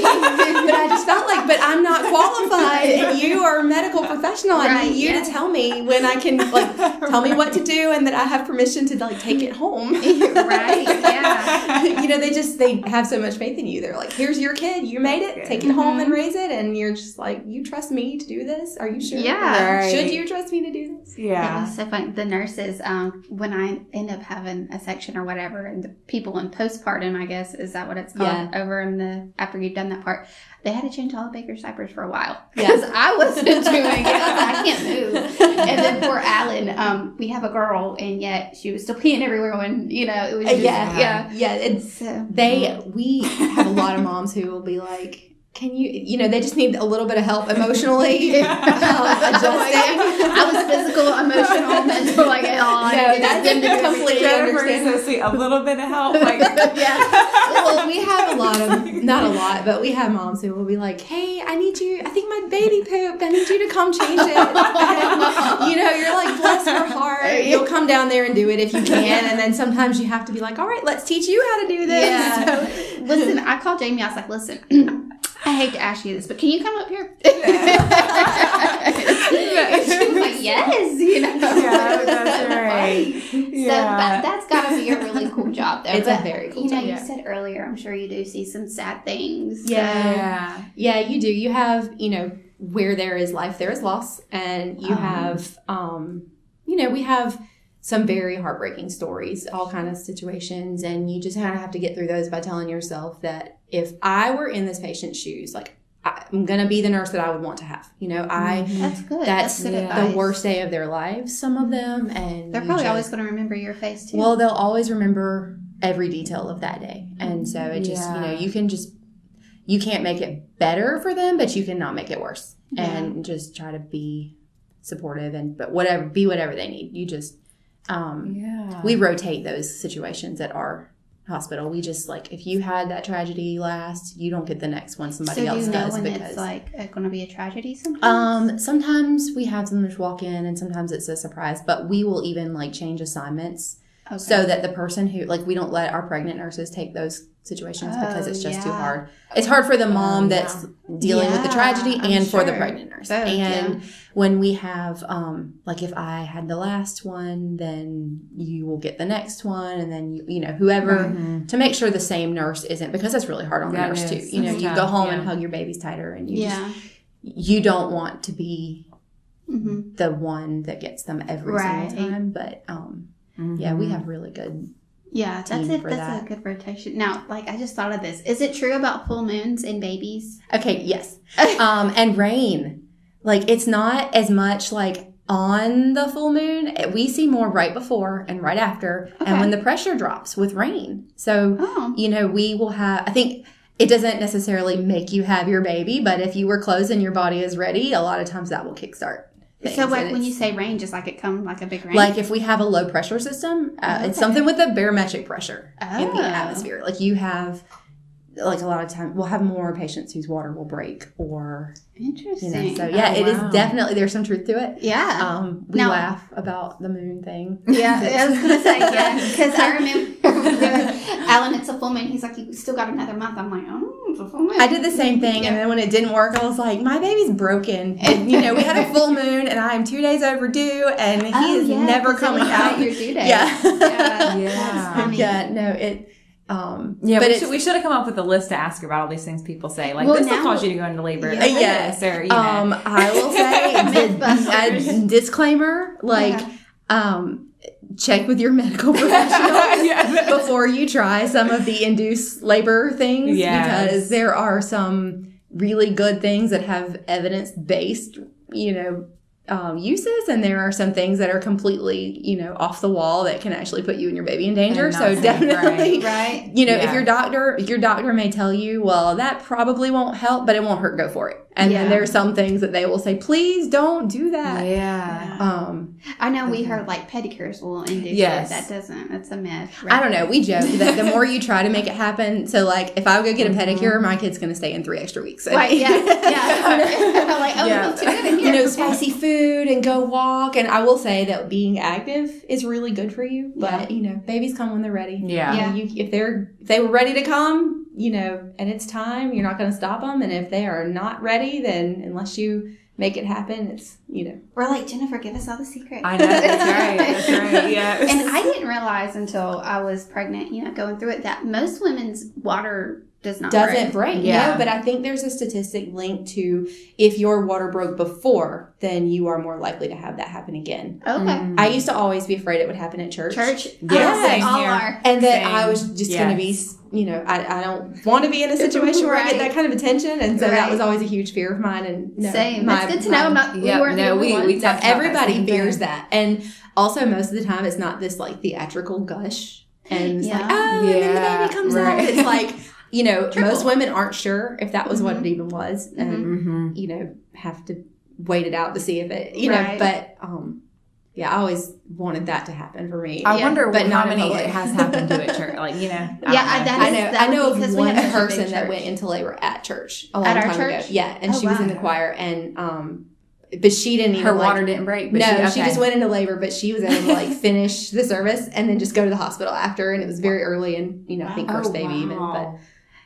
[SPEAKER 3] I just felt like, "But I'm not qualified. and You are a medical professional. I
[SPEAKER 2] Right,
[SPEAKER 3] need you
[SPEAKER 2] yeah.
[SPEAKER 3] to tell me when I can like tell me what to do, and that I have permission to like take it home." [LAUGHS]
[SPEAKER 2] right. Yeah. [LAUGHS]
[SPEAKER 3] you know, they just they have so much faith in you. They're like, "Here's your kid. You made it. Take it home and raise it." And you're just like, "You trust me to do this? Are you sure?
[SPEAKER 2] Yeah.
[SPEAKER 1] Right.
[SPEAKER 3] Should you trust me to do this?"
[SPEAKER 2] That
[SPEAKER 1] Yeah.
[SPEAKER 2] was so funny. The nurses, um, when I end up having a section or whatever, and the people in postpartum, I guess, is that what it's called? Over in the after you've done that part, they had to change all the baker's diapers for a while
[SPEAKER 3] Yeah. [LAUGHS]
[SPEAKER 2] I wasn't doing it. I, I can't move. And then poor Alan, um, we have a girl, and yet she was still [LAUGHS] peeing everywhere when you know it was. Just,
[SPEAKER 3] yeah,
[SPEAKER 2] yeah.
[SPEAKER 3] yeah. It's
[SPEAKER 2] So,
[SPEAKER 3] they. We have a lot of [LAUGHS] moms who will be like, "Can you?" You know, they just need a little bit of help emotionally [LAUGHS] um, [LAUGHS] adjusting.
[SPEAKER 2] I was physical, emotional, [LAUGHS] mental, like. I
[SPEAKER 3] No,
[SPEAKER 2] needed
[SPEAKER 3] that's
[SPEAKER 2] them to do
[SPEAKER 3] completely
[SPEAKER 2] everything.
[SPEAKER 1] Jennifer is so sweet. A little bit of help. Like,
[SPEAKER 2] yeah.
[SPEAKER 3] well, we have a lot of not a lot, but we have moms who will be like, "Hey, I need you. I think my baby pooped. I need you to come change it." And, you know, you're like, "Bless her heart." You'll come down there and do it if you can, and then sometimes you have to be like, "All right, let's teach you how to do this."
[SPEAKER 2] Yeah.
[SPEAKER 3] So-
[SPEAKER 2] Listen, I called Jamie. I was like, listen, [CLEARS THROAT] I hate to ask you this, but can you come up here? [LAUGHS] and like, [LAUGHS] yes, you know.
[SPEAKER 1] Yeah, that's [LAUGHS] right.
[SPEAKER 2] funny. So that, that's got to be a really cool job, though.
[SPEAKER 3] It's a very cool
[SPEAKER 2] You know,
[SPEAKER 3] job,
[SPEAKER 2] you
[SPEAKER 3] yeah.
[SPEAKER 2] said earlier, I'm sure you do see some sad things.
[SPEAKER 3] Yeah.
[SPEAKER 1] yeah.
[SPEAKER 3] Yeah, you do. You have, you know, where there is life, there is loss. And you
[SPEAKER 1] Um.
[SPEAKER 3] have, um, you know, we have some very heartbreaking stories, all kind of situations. And you just kind of have to get through those by telling yourself that if I were in this patient's shoes, like I'm going to be the nurse that I would want to have. You know, I, mm-hmm.
[SPEAKER 2] That's good.
[SPEAKER 3] that's,
[SPEAKER 2] That's, good
[SPEAKER 1] yeah.
[SPEAKER 3] the worst day of their lives, some of them. And
[SPEAKER 2] They're probably
[SPEAKER 3] just-
[SPEAKER 2] always going to remember your face, too.
[SPEAKER 3] well, they'll always remember every detail of that day. And so it just, you know, you can just, you can't make it better for them, but you cannot make it worse. And just try to be supportive and, but whatever, be whatever they need. You just, um,
[SPEAKER 1] Yeah.
[SPEAKER 3] we rotate those situations at our hospital. We just like if you had that tragedy last, you don't get the next one.
[SPEAKER 2] So
[SPEAKER 3] Somebody
[SPEAKER 2] do
[SPEAKER 3] else
[SPEAKER 2] you know
[SPEAKER 3] does
[SPEAKER 2] when
[SPEAKER 3] because
[SPEAKER 2] it's like going to be a tragedy sometimes?
[SPEAKER 3] um sometimes we have them just walk in and sometimes it's a surprise. But we will even like change assignments
[SPEAKER 2] Okay.
[SPEAKER 3] so that the person who like we don't let our pregnant nurses take those situations because
[SPEAKER 2] Oh,
[SPEAKER 3] it's just too hard. It's hard for the mom
[SPEAKER 1] Oh,
[SPEAKER 3] that's dealing with the tragedy
[SPEAKER 2] I'm
[SPEAKER 3] and for the pregnant nurse.
[SPEAKER 2] Both,
[SPEAKER 3] and
[SPEAKER 2] yeah.
[SPEAKER 3] when we have um like if I had the last one, then you will get the next one and then you you know whoever
[SPEAKER 1] Mhm.
[SPEAKER 3] to make sure the same nurse isn't because that's really hard on the
[SPEAKER 1] That
[SPEAKER 3] nurse too.
[SPEAKER 1] is.
[SPEAKER 3] You know,
[SPEAKER 1] That's
[SPEAKER 3] you go home
[SPEAKER 1] yeah.
[SPEAKER 3] and hug your babies tighter and you just you don't want to be
[SPEAKER 2] hmm
[SPEAKER 3] the one that gets them every
[SPEAKER 2] Right.
[SPEAKER 3] single time. But um yeah, we
[SPEAKER 1] Mhm.
[SPEAKER 3] have really good
[SPEAKER 2] Yeah, that's it. That's
[SPEAKER 3] that.
[SPEAKER 2] a good rotation. Now, like I just thought of this. Is it true about full moons and babies?
[SPEAKER 3] Okay, yes. [LAUGHS] um, and rain. Like it's not as much like on the full moon. We see more right before and right after,
[SPEAKER 2] Okay.
[SPEAKER 3] and when the pressure drops with rain. So
[SPEAKER 2] Oh,
[SPEAKER 3] you know, we will have. I think it doesn't necessarily make you have your baby, but if you were close and your body is ready, a lot of times that will kickstart. Things,
[SPEAKER 2] so like when you say rain, just like it come like a big rain.
[SPEAKER 3] like if we have a low pressure system, uh, it's something with the barometric pressure in
[SPEAKER 2] Oh.
[SPEAKER 3] the atmosphere. Like you have, like a lot of time, we'll have more patients whose water will break, or you
[SPEAKER 2] interesting.
[SPEAKER 3] know. So yeah,
[SPEAKER 1] Oh,
[SPEAKER 3] it is
[SPEAKER 1] wow.
[SPEAKER 3] definitely there's some truth to it.
[SPEAKER 2] yeah.
[SPEAKER 3] Um, we
[SPEAKER 2] Now-
[SPEAKER 3] laugh about the moon thing.
[SPEAKER 2] Yeah, I was gonna say yeah, [LAUGHS] because I remember [LAUGHS] Alan. It's a full moon. He's like, you still got another month. I'm like, oh, it's a full moon.
[SPEAKER 3] I did the same thing,
[SPEAKER 2] Yeah.
[SPEAKER 3] and then when it didn't work, I was like, "My baby's broken." [LAUGHS] And, you know, we had a full moon, and I am two days overdue, and he
[SPEAKER 2] Oh,
[SPEAKER 3] is
[SPEAKER 2] yeah,
[SPEAKER 3] never coming out.
[SPEAKER 2] Your due date.
[SPEAKER 3] Yeah.
[SPEAKER 2] yeah.
[SPEAKER 1] Yeah.
[SPEAKER 3] Yeah, no, it. Um,
[SPEAKER 1] Yeah,
[SPEAKER 3] but
[SPEAKER 1] we should, we should have come up with a list to ask about all these things people say. Like,
[SPEAKER 2] Well,
[SPEAKER 1] this will
[SPEAKER 2] now-
[SPEAKER 1] cause you to go into labor.
[SPEAKER 2] Yeah.
[SPEAKER 1] or
[SPEAKER 3] Yes.
[SPEAKER 1] Or, you know.
[SPEAKER 3] Um, I will [LAUGHS] say, [LAUGHS]
[SPEAKER 2] Mythbusters. [LAUGHS]
[SPEAKER 3] a disclaimer, like,
[SPEAKER 2] Yeah.
[SPEAKER 3] um, check with your medical professional
[SPEAKER 1] Yeah.
[SPEAKER 3] before you try some of the induced labor things
[SPEAKER 1] Yes.
[SPEAKER 3] because there are some really good things that have evidence based, you know, um, uses, and there are some things that are completely, you know, off the wall that can actually put you and your baby in danger. So definitely,
[SPEAKER 2] Right. [LAUGHS]
[SPEAKER 3] you know, if your doctor, your doctor may tell you, well, that probably won't help, but it won't hurt. Go for it. And
[SPEAKER 2] Yeah.
[SPEAKER 3] then there are some things that they will say, please don't do that.
[SPEAKER 1] yeah.
[SPEAKER 3] Um,
[SPEAKER 2] I know we heard like pedicures will induce
[SPEAKER 1] Yes.
[SPEAKER 2] it. That doesn't. That's a myth.
[SPEAKER 3] I don't know. We joke that the more you try to make it happen, so like if I go get a pedicure, my kid's going to stay in three extra weeks.
[SPEAKER 2] Right. Yeah. [LAUGHS] Yeah. I'm [LAUGHS] like, oh,
[SPEAKER 1] Yeah.
[SPEAKER 2] you feel too good in
[SPEAKER 3] you know, spicy food and go walk. And I will say that being active is really good for you. But
[SPEAKER 2] Yeah.
[SPEAKER 3] you know, babies come when they're ready.
[SPEAKER 1] Yeah.
[SPEAKER 3] You know, you, if they're if they were ready to come, you know, and it's time, you're not going to stop them. And if they are not ready, then unless you make it happen, it's you know.
[SPEAKER 2] We're like Jennifer, give us all the secrets.
[SPEAKER 1] I know. That's right. That's right. [LAUGHS] Yeah.
[SPEAKER 2] and I didn't realize until I was pregnant, you know, going through it, that most women's water does not
[SPEAKER 3] doesn't
[SPEAKER 2] break.
[SPEAKER 3] break.
[SPEAKER 1] Yeah.
[SPEAKER 3] Yeah, but I think there's a statistic linked to if your water broke before, then you are more likely to have that happen again.
[SPEAKER 2] Okay.
[SPEAKER 1] Mm.
[SPEAKER 3] I used to always be afraid it would happen at church.
[SPEAKER 2] Church.
[SPEAKER 1] Yeah,
[SPEAKER 2] Yes, all
[SPEAKER 1] here.
[SPEAKER 2] are.
[SPEAKER 3] And that
[SPEAKER 1] Same.
[SPEAKER 3] I was just going to be, you know, I, I don't want to be in a situation where I get that kind of attention. And so that was always a huge fear of mine. And no,
[SPEAKER 2] Same.
[SPEAKER 3] my-
[SPEAKER 2] That's good to know. I'm not.
[SPEAKER 1] Yeah,
[SPEAKER 2] we weren't
[SPEAKER 1] no,
[SPEAKER 2] the only
[SPEAKER 1] we-
[SPEAKER 2] ones.
[SPEAKER 1] we
[SPEAKER 3] No,
[SPEAKER 1] talked about
[SPEAKER 3] everybody fears
[SPEAKER 1] thing.
[SPEAKER 3] that. And also, most of the time, it's not this like theatrical gush. And it's
[SPEAKER 2] Yeah.
[SPEAKER 3] like, oh, and then the
[SPEAKER 1] Yeah,
[SPEAKER 3] baby comes
[SPEAKER 1] right.
[SPEAKER 3] out. It's like, [LAUGHS] you know,
[SPEAKER 2] Triple.
[SPEAKER 3] most women aren't sure if that was what
[SPEAKER 2] Mhm.
[SPEAKER 3] it even was. And,
[SPEAKER 1] Mm-hmm.
[SPEAKER 3] you know, have to wait it out to see if it, you
[SPEAKER 2] Right.
[SPEAKER 3] know, but, um, yeah, I always wanted that to happen for me.
[SPEAKER 1] I
[SPEAKER 2] Yeah,
[SPEAKER 1] wonder
[SPEAKER 3] but
[SPEAKER 1] how
[SPEAKER 3] not
[SPEAKER 1] many it has [LAUGHS] happened to at church. Like, you know.
[SPEAKER 2] Yeah, I- that
[SPEAKER 3] I
[SPEAKER 2] is-
[SPEAKER 3] know.
[SPEAKER 2] that
[SPEAKER 3] I know
[SPEAKER 2] was because
[SPEAKER 3] of
[SPEAKER 2] we
[SPEAKER 3] one
[SPEAKER 2] a
[SPEAKER 3] person that went into labor at church a long
[SPEAKER 2] At our
[SPEAKER 3] time ago.
[SPEAKER 2] church?
[SPEAKER 3] Yeah, and
[SPEAKER 2] Oh,
[SPEAKER 3] she was in the choir, and um, but she didn't even
[SPEAKER 1] her
[SPEAKER 3] like,
[SPEAKER 1] water didn't break. But
[SPEAKER 3] no,
[SPEAKER 1] she,
[SPEAKER 3] she, just went into labor, but she was able to like [LAUGHS] finish the service and then just go to the hospital after, and it was very early, and you know, I think
[SPEAKER 1] Oh,
[SPEAKER 3] first baby even, but
[SPEAKER 1] wow.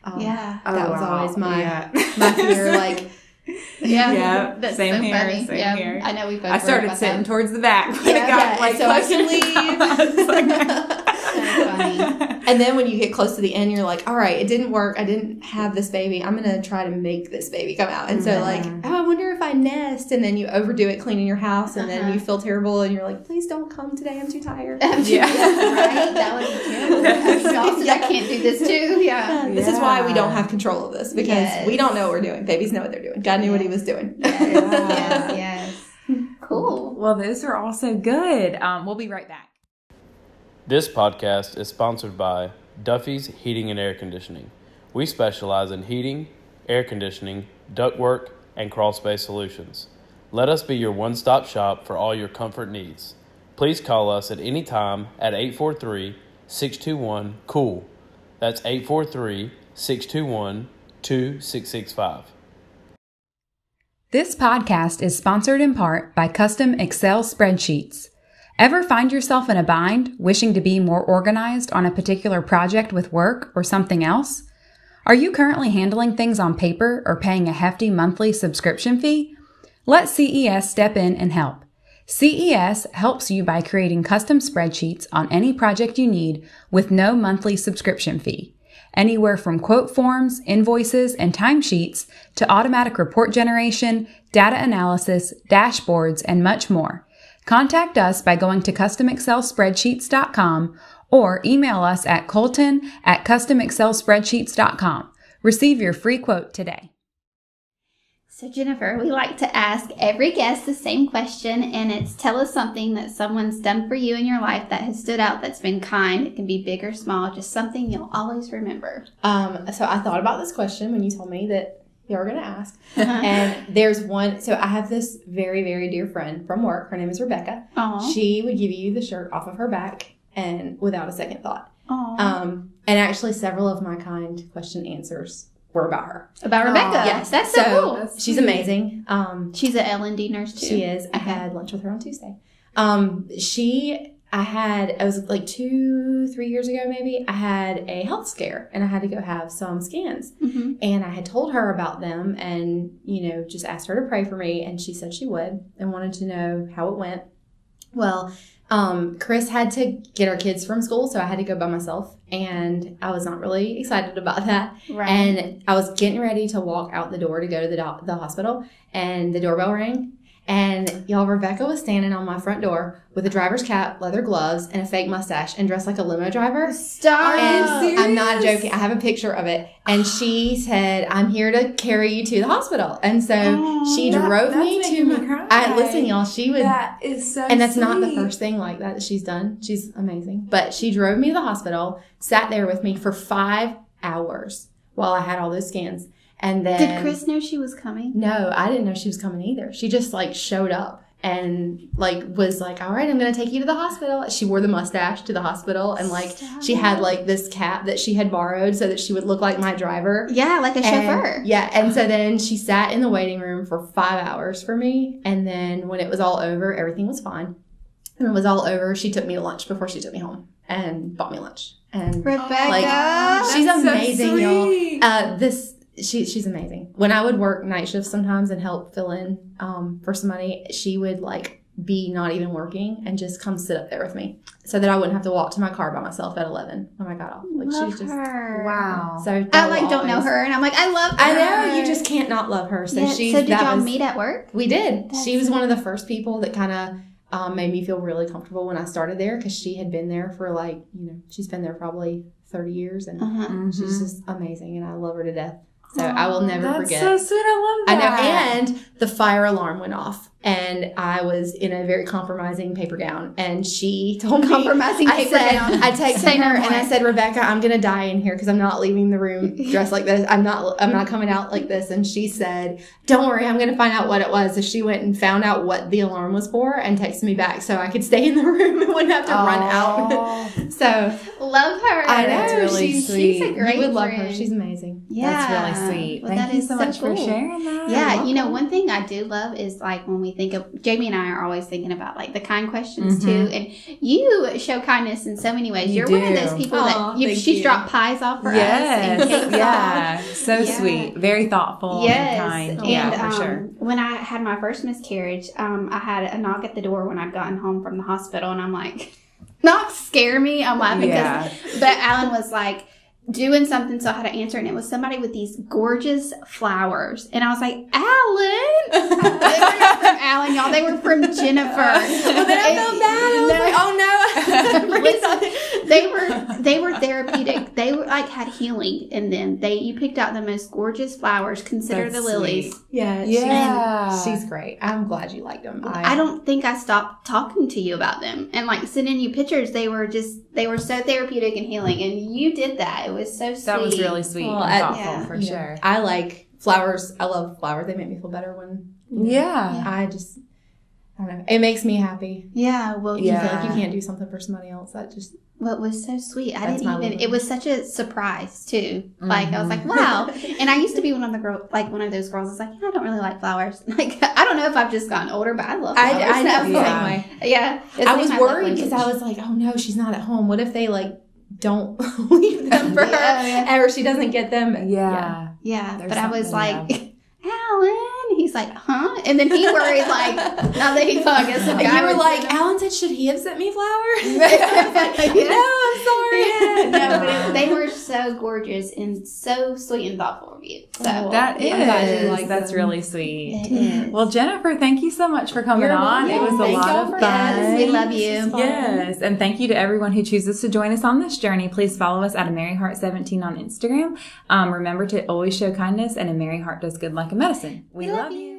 [SPEAKER 3] Um,
[SPEAKER 2] Yeah.
[SPEAKER 1] Oh,
[SPEAKER 3] that was
[SPEAKER 1] wow.
[SPEAKER 3] always my
[SPEAKER 1] Yeah. [LAUGHS]
[SPEAKER 3] my fear. Like, [LAUGHS]
[SPEAKER 2] Yeah.
[SPEAKER 1] Yeah,
[SPEAKER 2] That's
[SPEAKER 1] same
[SPEAKER 2] so
[SPEAKER 1] here,
[SPEAKER 2] funny.
[SPEAKER 1] same
[SPEAKER 2] yeah.
[SPEAKER 1] here.
[SPEAKER 2] I know we both.
[SPEAKER 1] I started sitting
[SPEAKER 2] that.
[SPEAKER 1] towards the back when
[SPEAKER 2] Yeah,
[SPEAKER 1] it got
[SPEAKER 3] yeah,
[SPEAKER 1] like
[SPEAKER 3] so I can [LAUGHS] leave.
[SPEAKER 1] I was like-
[SPEAKER 2] So funny.
[SPEAKER 3] and then when you get close to the end, you're like, all right, it didn't work. I didn't have this baby. I'm gonna try to make this baby come out. And so like, oh, I wonder if I nest, and then you overdo it cleaning your house, and then
[SPEAKER 2] Uh-huh.
[SPEAKER 3] you feel terrible, and you're like, please don't come today. I'm too tired.
[SPEAKER 1] Yeah. [LAUGHS]
[SPEAKER 2] right? That would be terrible. I'm exhausted. [LAUGHS] I can't do this too. [LAUGHS] Yeah.
[SPEAKER 3] This is why we don't have control of this because
[SPEAKER 2] Yes.
[SPEAKER 3] we don't know what we're doing. Babies know what they're doing. God knew what He was doing.
[SPEAKER 2] Yes. yes. Yes. Cool.
[SPEAKER 1] Well, those are also good. Um, we'll be right back.
[SPEAKER 4] This podcast is sponsored by Duffy's Heating and Air Conditioning. We specialize in heating, air conditioning, ductwork, and crawl space solutions. Let us be your one stop shop for all your comfort needs. Please call us at any time at 843 621 COOL. That's 843 621 2665.
[SPEAKER 1] This podcast is sponsored in part by Custom Excel spreadsheets. Ever find yourself in a bind, wishing to be more organized on a particular project with work or something else? Are you currently handling things on paper or paying a hefty monthly subscription fee? Let CES step in and help. CES helps you by creating custom spreadsheets on any project you need with no monthly subscription fee. Anywhere from quote forms, invoices, and timesheets to automatic report generation, data analysis, dashboards, and much more. Contact us by going to customexcelspreadsheets.com or email us at colton at customexcelspreadsheets.com. Receive your free quote today.
[SPEAKER 2] So, Jennifer, we like to ask every guest the same question, and it's tell us something that someone's done for you in your life that has stood out that's been kind. It can be big or small, just something you'll always remember.
[SPEAKER 3] Um, so I thought about this question when you told me that going to ask.
[SPEAKER 2] Uh-huh.
[SPEAKER 3] And there's one, so I have this very, very dear friend from work. Her name is Rebecca.
[SPEAKER 2] Aw.
[SPEAKER 3] She would give you the shirt off of her back and without a second thought.
[SPEAKER 2] Aw.
[SPEAKER 3] Um, and actually, several of my kind question answers were about her.
[SPEAKER 2] About Rebecca. Yes, that's so, cool.
[SPEAKER 1] That's
[SPEAKER 3] She's amazing. Um,
[SPEAKER 2] She's an L&D nurse too.
[SPEAKER 3] She is. I had lunch with her on Tuesday. Um, she, I had, it was like two, three years ago maybe, I had a health scare and I had to go have some scans.
[SPEAKER 2] Mhm.
[SPEAKER 3] And I had told her about them and, you know, just asked her to pray for me. And she said she would and wanted to know how it went. Well, um, Chris had to get our kids from school, so I had to go by myself. And I was not really excited about that.
[SPEAKER 2] Right.
[SPEAKER 3] And I was getting ready to walk out the door to go to the, do- the hospital, and the doorbell rang. And y'all, Rebecca was standing on my front door with a driver's cap, leather gloves, and a fake mustache, and dressed like a limo driver.
[SPEAKER 2] Stop.
[SPEAKER 3] And I'm not joking. I have a picture of it. And she said, "I'm here to carry you to the hospital." And so
[SPEAKER 2] Oh,
[SPEAKER 3] she
[SPEAKER 1] that-
[SPEAKER 3] drove me to
[SPEAKER 1] me
[SPEAKER 3] my.
[SPEAKER 1] cry.
[SPEAKER 3] I listen, y'all. She would
[SPEAKER 1] That is so
[SPEAKER 3] and that's not the first thing like that that she's done. She's amazing. But she drove me to the hospital, sat there with me for five hours while I had all those scans. And then
[SPEAKER 2] Did Chris know she was coming?
[SPEAKER 3] No, I didn't know she was coming either. She just like showed up and like was like, All right, I'm gonna take you to the hospital. She wore the mustache to the hospital and like she had like this cap that she had borrowed so that she would look like my driver.
[SPEAKER 2] Yeah, like a
[SPEAKER 3] And-
[SPEAKER 2] chauffeur.
[SPEAKER 3] yeah, and so then she sat in the waiting room for five hours for me, and then when it was all over, everything was fine. When it was all over, she took me to lunch before she took me home and bought me lunch. And
[SPEAKER 2] Rebecca.
[SPEAKER 3] Like, she's
[SPEAKER 1] That's so
[SPEAKER 3] amazing, y'all. uh, this she she's amazing. When I would work night shifts sometimes and help fill in um, for somebody, she would like be not even working and just come sit up there with me so that I wouldn't have to walk to my car by myself at eleven when I got off. Like
[SPEAKER 2] love
[SPEAKER 3] she's just
[SPEAKER 2] her.
[SPEAKER 1] Wow.
[SPEAKER 3] so.
[SPEAKER 2] I like
[SPEAKER 3] will
[SPEAKER 2] don't know her, and I'm like, I love her.
[SPEAKER 3] I know you just can't not love her. So
[SPEAKER 2] Yeah,
[SPEAKER 3] she's
[SPEAKER 2] so did
[SPEAKER 3] that
[SPEAKER 2] y'all
[SPEAKER 3] was,
[SPEAKER 2] meet at work?
[SPEAKER 3] We did.
[SPEAKER 2] That's
[SPEAKER 3] she was one of the first people that kind of um, made me feel really comfortable when I started there because she had been there for like you know she's been there probably thirty years and
[SPEAKER 2] Uh-huh.
[SPEAKER 3] she's
[SPEAKER 1] Mhm.
[SPEAKER 3] just amazing and I love her to death. So I will never
[SPEAKER 1] That's
[SPEAKER 3] forget.
[SPEAKER 1] so sweet. I
[SPEAKER 3] I
[SPEAKER 1] love
[SPEAKER 3] know,
[SPEAKER 1] that.
[SPEAKER 3] and the fire alarm went off, and I was in a very compromising paper gown, and she told me.
[SPEAKER 2] Compromising
[SPEAKER 3] I
[SPEAKER 2] paper
[SPEAKER 3] said,
[SPEAKER 2] gown.
[SPEAKER 3] I texted
[SPEAKER 2] Say no
[SPEAKER 3] her and. I said, Rebecca, I'm gonna die in here because I'm not leaving the room [LAUGHS] dressed like this. I'm not, I'm not coming out like this. And she said, Don't worry, I'm gonna find out what it was. So she went and found out what the alarm was for and texted me back so I could stay in the [LAUGHS] room and wouldn't have to run out. [LAUGHS] So
[SPEAKER 2] Love her.
[SPEAKER 3] I know
[SPEAKER 1] That's really
[SPEAKER 3] she's,
[SPEAKER 1] sweet.
[SPEAKER 2] She's a great
[SPEAKER 3] you would love her. She's amazing.
[SPEAKER 2] yeah,
[SPEAKER 1] That's really sweet.
[SPEAKER 2] Well,
[SPEAKER 1] Thank
[SPEAKER 2] that
[SPEAKER 1] you
[SPEAKER 2] is
[SPEAKER 1] so much for sharing that.
[SPEAKER 2] Yeah,
[SPEAKER 1] You're
[SPEAKER 2] know, one thing I do love is like when we think of Jamie and I are always thinking about like the kind questions
[SPEAKER 1] Mhm.
[SPEAKER 2] too, and you show kindness in so many ways.
[SPEAKER 1] You
[SPEAKER 2] You're one of those people
[SPEAKER 3] Aw,
[SPEAKER 2] that you, she's
[SPEAKER 3] you.
[SPEAKER 2] dropped pies off for us. and
[SPEAKER 1] Yes.
[SPEAKER 2] cakes
[SPEAKER 1] Yeah.
[SPEAKER 2] off.
[SPEAKER 1] So
[SPEAKER 2] Yeah.
[SPEAKER 1] sweet. Very thoughtful
[SPEAKER 2] Yes,
[SPEAKER 1] and kind.
[SPEAKER 2] and
[SPEAKER 1] yeah, for
[SPEAKER 2] um,
[SPEAKER 1] sure.
[SPEAKER 2] when I had my first miscarriage, um, I had a knock at the door when I'd gotten home from the hospital, and I'm like, [LAUGHS] knocks scare me. I'm laughing
[SPEAKER 1] Yeah.
[SPEAKER 2] because, but Alan was like doing something, so I had to answer, and it was somebody with these gorgeous flowers, and I was like, Alan. [LAUGHS] they were from Alan, y'all. They were from Jennifer. [LAUGHS]
[SPEAKER 3] Well, then I felt bad. I was
[SPEAKER 2] No.
[SPEAKER 3] like, oh no. [LAUGHS]
[SPEAKER 2] They were they were therapeutic. They were like had healing in them. They you picked out the most gorgeous flowers. Consider
[SPEAKER 1] That's
[SPEAKER 2] the lilies.
[SPEAKER 1] sweet.
[SPEAKER 3] Yeah,
[SPEAKER 1] Yeah.
[SPEAKER 3] She's, she's great. I'm glad you liked them.
[SPEAKER 2] I don't think I stopped talking to you about them and like sending you pictures. They were just they were so therapeutic and healing, and you did that. It was so sweet.
[SPEAKER 1] That was really sweet
[SPEAKER 3] Well,
[SPEAKER 1] and
[SPEAKER 3] I-
[SPEAKER 1] thoughtful
[SPEAKER 2] yeah.
[SPEAKER 1] for
[SPEAKER 3] Yeah.
[SPEAKER 1] sure.
[SPEAKER 3] I like flowers. I love flowers. They make me feel better when
[SPEAKER 1] Yeah.
[SPEAKER 3] I just I don't know. It makes me happy.
[SPEAKER 2] Yeah, well,
[SPEAKER 3] You
[SPEAKER 2] you
[SPEAKER 3] feel like you can't do something for somebody else. That just
[SPEAKER 2] What was so sweet. I
[SPEAKER 3] That's
[SPEAKER 2] didn't even.
[SPEAKER 3] little-
[SPEAKER 2] It was such a surprise too. Like I was like,
[SPEAKER 3] Mhm.
[SPEAKER 2] wow. [LAUGHS] and I used to be one of the girl, like one of those girls. that's like, yeah, I don't really like flowers. [LAUGHS] Like I don't know if I've just gotten older, but I love flowers.
[SPEAKER 3] I, I know
[SPEAKER 1] Yeah.
[SPEAKER 3] same [LAUGHS] way.
[SPEAKER 2] Yeah,
[SPEAKER 3] I was worried because I was like, oh no, she's not at home. What if they like don't [LAUGHS] leave them for
[SPEAKER 2] Yeah,
[SPEAKER 3] her
[SPEAKER 2] yeah.
[SPEAKER 3] or she doesn't get them?
[SPEAKER 1] Yeah.
[SPEAKER 2] yeah,
[SPEAKER 1] There's
[SPEAKER 2] but I was
[SPEAKER 1] something,
[SPEAKER 2] like, [LAUGHS] Alan. He's like, huh? And then he worried like, [LAUGHS] now that he thought, I guess some
[SPEAKER 3] And
[SPEAKER 2] guy
[SPEAKER 3] you were like, Alan said, should he have sent me flowers? [LAUGHS]
[SPEAKER 2] Yeah. [LAUGHS]
[SPEAKER 3] no, I'm sorry.
[SPEAKER 2] no, but it, they were so gorgeous and so sweet and thoughtful of you. So
[SPEAKER 1] That
[SPEAKER 3] I'm glad you like
[SPEAKER 1] That's
[SPEAKER 3] them.
[SPEAKER 1] really sweet.
[SPEAKER 2] It is.
[SPEAKER 1] Well, Jennifer, thank you so much for coming
[SPEAKER 3] You're
[SPEAKER 1] on. It
[SPEAKER 3] welcome.
[SPEAKER 1] was a lot of fun.
[SPEAKER 2] Yes, we love you.
[SPEAKER 1] Yes, and thank you to everyone who chooses to join us on this journey. Please follow us at a Merry Heart 17 on Instagram. Um, remember to always show kindness, and a Merry Heart does good like a medicine. We, love, you.